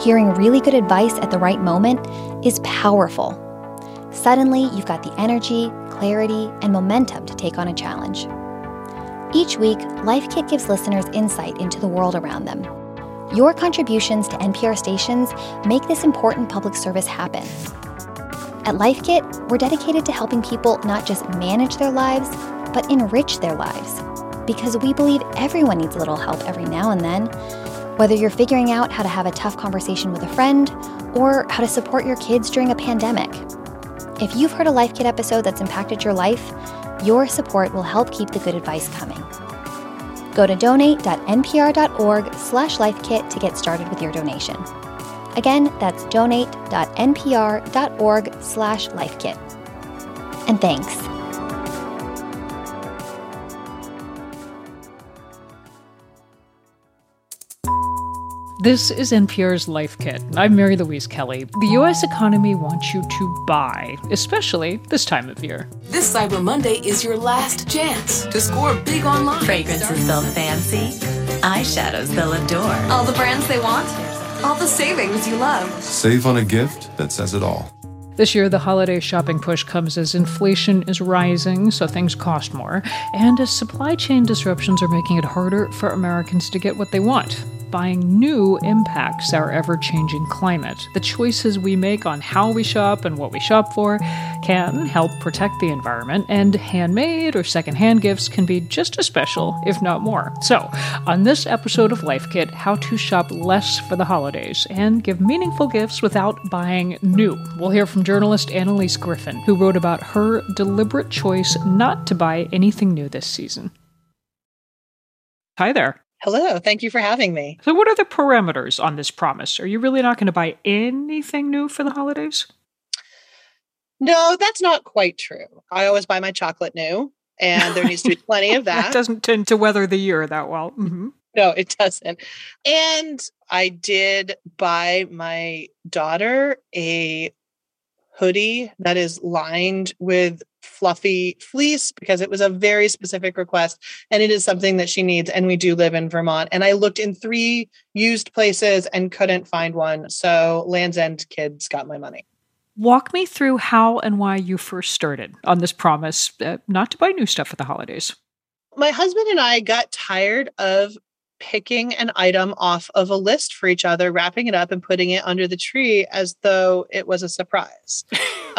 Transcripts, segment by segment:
hearing really good advice at the right moment is powerful. Suddenly, you've got the energy, clarity, and momentum to take on a challenge. Each week, Life Kit gives listeners insight into the world around them. Your contributions to NPR stations make this important public service happen. At Life Kit, we're dedicated to helping people not just manage their lives, but enrich their lives. Because we believe everyone needs a little help every now and then. Whether you're figuring out how to have a tough conversation with a friend or how to support your kids during a pandemic. If you've heard a Life Kit episode that's impacted your life, your support will help keep the good advice coming. Go to donate.npr.org slash lifekit to get started with your donation. Again, that's donate.npr.org slash lifekit. And thanks. This is NPR's Life Kit. I'm Mary Louise Kelly. The U.S. economy wants you to buy, especially this time of year. This Cyber Monday is your last chance to score big online. Fragrances they'll fancy, eyeshadows they'll adore. All the brands they want, all the savings you love. Save on a gift that says it all. This year, the holiday shopping push comes as inflation is rising, so things cost more, and as supply chain disruptions are making it harder for Americans to get what they want buying new impacts our ever changing climate. The choices we make on how we shop and what we shop for can help protect the environment, and handmade or secondhand gifts can be just as special, if not more. So, on this episode of Life Kit, how to shop less for the holidays and give meaningful gifts without buying new. We'll hear from journalist Annaliese Griffin, who wrote about her deliberate choice not to buy anything new this season. Hi there. Hello, thank you for having me. So, what are the parameters on this promise? Are you really not going to buy anything new for the holidays? No, that's not quite true. I always buy my chocolate new, and there needs to be plenty of that. that doesn't tend to weather the year that well. Mm-hmm. No, it doesn't. And I did buy my daughter a hoodie that is lined with fluffy fleece because it was a very specific request and it is something that she needs and we do live in Vermont and I looked in three used places and couldn't find one so Lands End kids got my money. Walk me through how and why you first started on this promise uh, not to buy new stuff for the holidays. My husband and I got tired of picking an item off of a list for each other, wrapping it up and putting it under the tree as though it was a surprise.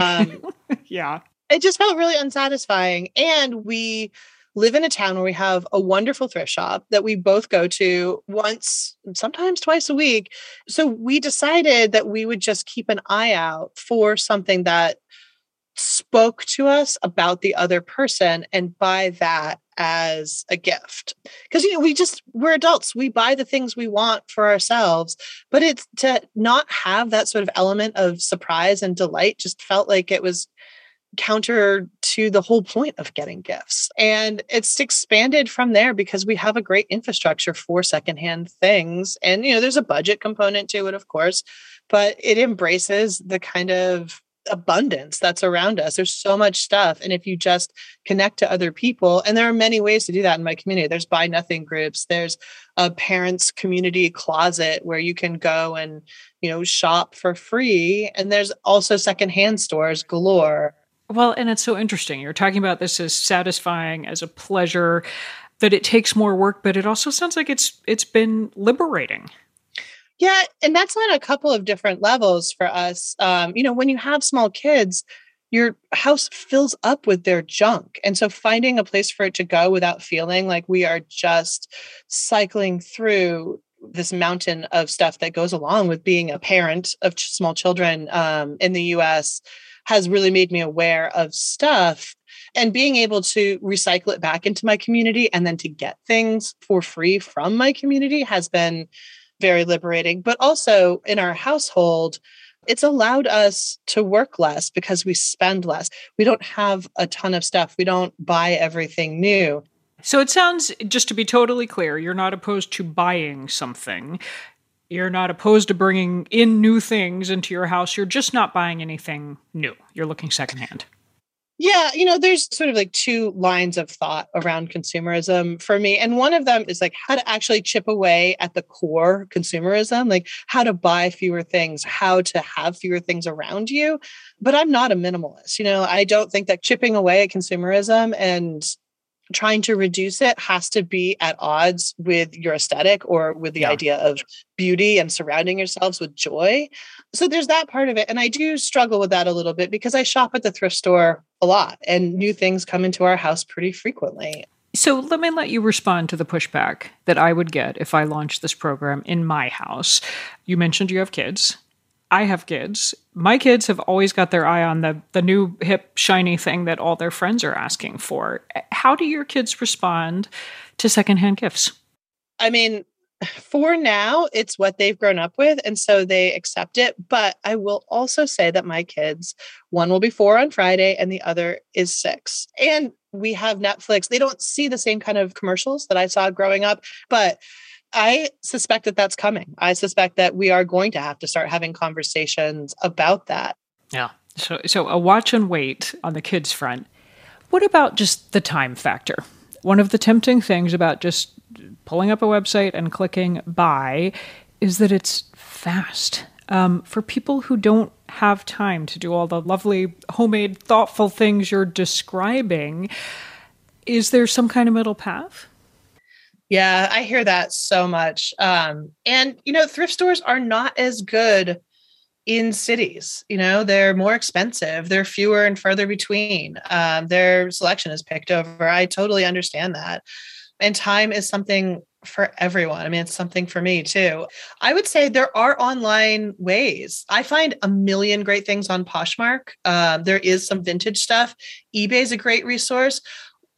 Um, yeah it just felt really unsatisfying. And we live in a town where we have a wonderful thrift shop that we both go to once, sometimes twice a week. So we decided that we would just keep an eye out for something that spoke to us about the other person and buy that as a gift because you know we just we're adults we buy the things we want for ourselves but it's to not have that sort of element of surprise and delight just felt like it was counter to the whole point of getting gifts. And it's expanded from there because we have a great infrastructure for secondhand things. And, you know, there's a budget component to it, of course, but it embraces the kind of abundance that's around us. There's so much stuff. And if you just connect to other people, and there are many ways to do that in my community, there's buy nothing groups, there's a parents community closet where you can go and, you know, shop for free. And there's also secondhand stores galore well, and it's so interesting. You're talking about this as satisfying, as a pleasure, that it takes more work, but it also sounds like it's it's been liberating. Yeah, and that's on a couple of different levels for us. Um, you know, when you have small kids, your house fills up with their junk. And so finding a place for it to go without feeling like we are just cycling through this mountain of stuff that goes along with being a parent of small children um, in the US has really made me aware of stuff and being able to recycle it back into my community and then to get things for free from my community has been very liberating but also in our household it's allowed us to work less because we spend less we don't have a ton of stuff we don't buy everything new so it sounds just to be totally clear you're not opposed to buying something you're not opposed to bringing in new things into your house. You're just not buying anything new. You're looking secondhand. Yeah, you know, there's sort of like two lines of thought around consumerism for me. And one of them is like how to actually chip away at the core consumerism, like how to buy fewer things, how to have fewer things around you. But I'm not a minimalist. You know, I don't think that chipping away at consumerism and trying to reduce it has to be at odds with your aesthetic or with the yeah. idea of beauty and surrounding yourselves with joy. So there's that part of it. And I do struggle with that a little bit because I shop at the thrift store a lot and new things come into our house pretty frequently. So let me let you respond to the pushback that I would get if I launched this program in my house. You mentioned you have kids. I have kids. My kids have always got their eye on the the new hip shiny thing that all their friends are asking for. How do your kids respond to secondhand gifts? I mean, for now, it's what they've grown up with. And so they accept it. But I will also say that my kids, one will be four on Friday and the other is six. And we have Netflix. They don't see the same kind of commercials that I saw growing up, but I suspect that that's coming. I suspect that we are going to have to start having conversations about that. Yeah. So, so a watch and wait on the kids' front. What about just the time factor? One of the tempting things about just pulling up a website and clicking buy is that it's fast. Um, for people who don't have time to do all the lovely, homemade, thoughtful things you're describing, is there some kind of middle path? Yeah, I hear that so much. Um, and, you know, thrift stores are not as good in cities. You know, they're more expensive, they're fewer and further between. Um, their selection is picked over. I totally understand that. And time is something for everyone. I mean, it's something for me too. I would say there are online ways. I find a million great things on Poshmark. Um, there is some vintage stuff. eBay is a great resource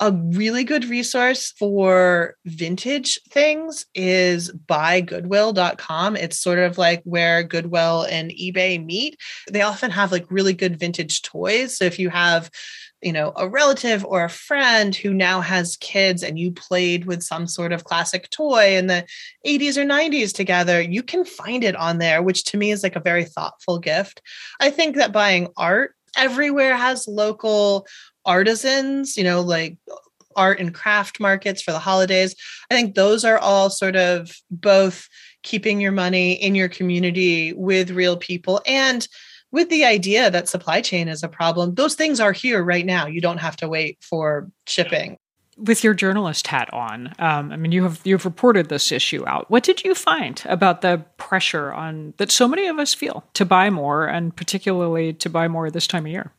a really good resource for vintage things is buygoodwill.com. It's sort of like where Goodwill and eBay meet. They often have like really good vintage toys. So if you have you know a relative or a friend who now has kids and you played with some sort of classic toy in the 80s or 90s together you can find it on there which to me is like a very thoughtful gift i think that buying art everywhere has local artisans, you know, like art and craft markets for the holidays. I think those are all sort of both keeping your money in your community with real people and with the idea that supply chain is a problem. Those things are here right now. You don't have to wait for shipping. With your journalist hat on, um, I mean, you have you've reported this issue out. What did you find about the pressure on that so many of us feel to buy more, and particularly to buy more this time of year?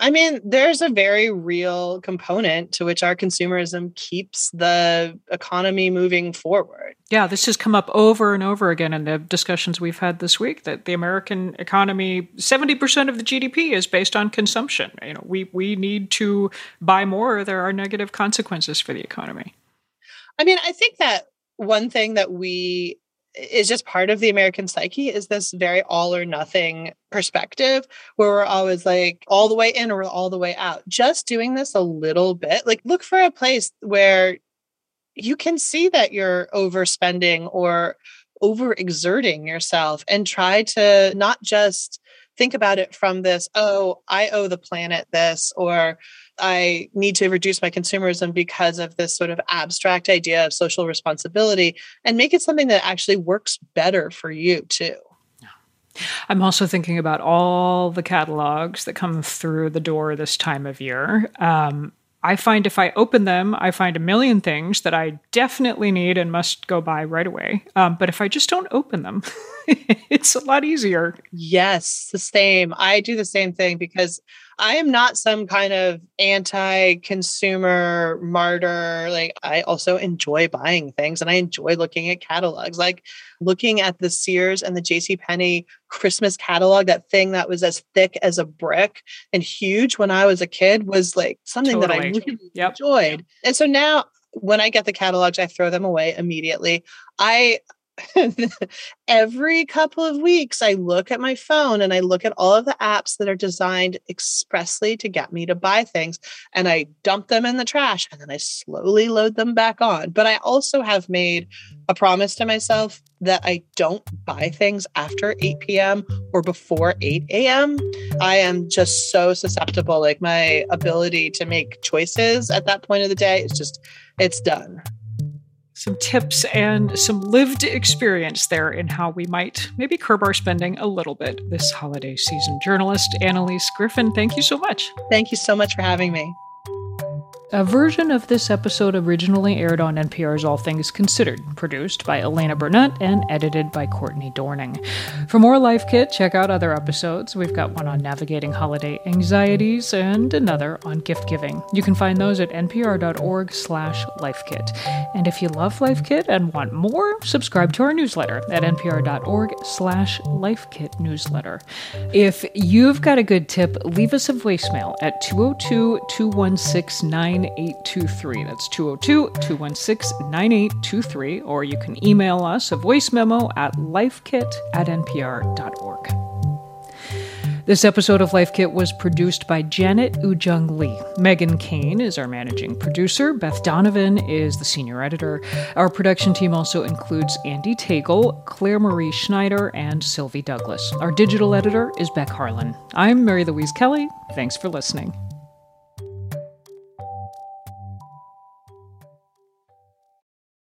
I mean, there's a very real component to which our consumerism keeps the economy moving forward. Yeah, this has come up over and over again in the discussions we've had this week that the American economy, 70% of the GDP is based on consumption. You know, we we need to buy more, there are negative consequences for the economy. I mean, I think that one thing that we is just part of the American psyche is this very all or nothing perspective where we're always like all the way in or all the way out. Just doing this a little bit, like look for a place where you can see that you're overspending or overexerting yourself and try to not just think about it from this, oh, I owe the planet this, or I need to reduce my consumerism because of this sort of abstract idea of social responsibility and make it something that actually works better for you too. I'm also thinking about all the catalogs that come through the door this time of year. Um, I find if I open them, I find a million things that I definitely need and must go buy right away. Um, but if I just don't open them, it's a lot easier. Yes, the same. I do the same thing because I am not some kind of anti consumer martyr. Like, I also enjoy buying things and I enjoy looking at catalogs, like looking at the Sears and the JC Penney Christmas catalog, that thing that was as thick as a brick and huge when I was a kid was like something totally. that I really yep. enjoyed. And so now when I get the catalogs, I throw them away immediately. I every couple of weeks, I look at my phone and I look at all of the apps that are designed expressly to get me to buy things and I dump them in the trash and then I slowly load them back on. But I also have made mm-hmm. a promise to myself that I don't buy things after 8 p.m. or before 8 a.m. I am just so susceptible. Like my ability to make choices at that point of the day is just, it's done some tips and some lived experience there in how we might maybe curb our spending a little bit this holiday season. Journalist Annaliese Griffin, thank you so much. Thank you so much for having me. A version of this episode originally aired on NPR's All Things Considered, produced by Elena Burnett and edited by Courtney Dorning. For more Life Kit, check out other episodes. We've got one on navigating holiday anxieties and another on gift giving. You can find those at npr.org slash lifekit. And if you love Life Kit and want more, subscribe to our newsletter at npr.org slash lifekit newsletter. If you've got a good tip, leave us a voicemail at 202 216 9823. That's 202 216 9823. Or you can email us a voice memo at lifekit at npr.org. This episode of Life Kit was produced by Janet Woojeong Lee. Meghan Keane is our managing producer. Beth Donovan is the senior editor. Our production team also includes Andee Tagle, Clare Marie Schneider, and Sylvie Douglis. Our digital editor is Beck Harlan. I'm Mary Louise Kelly. Thanks for listening.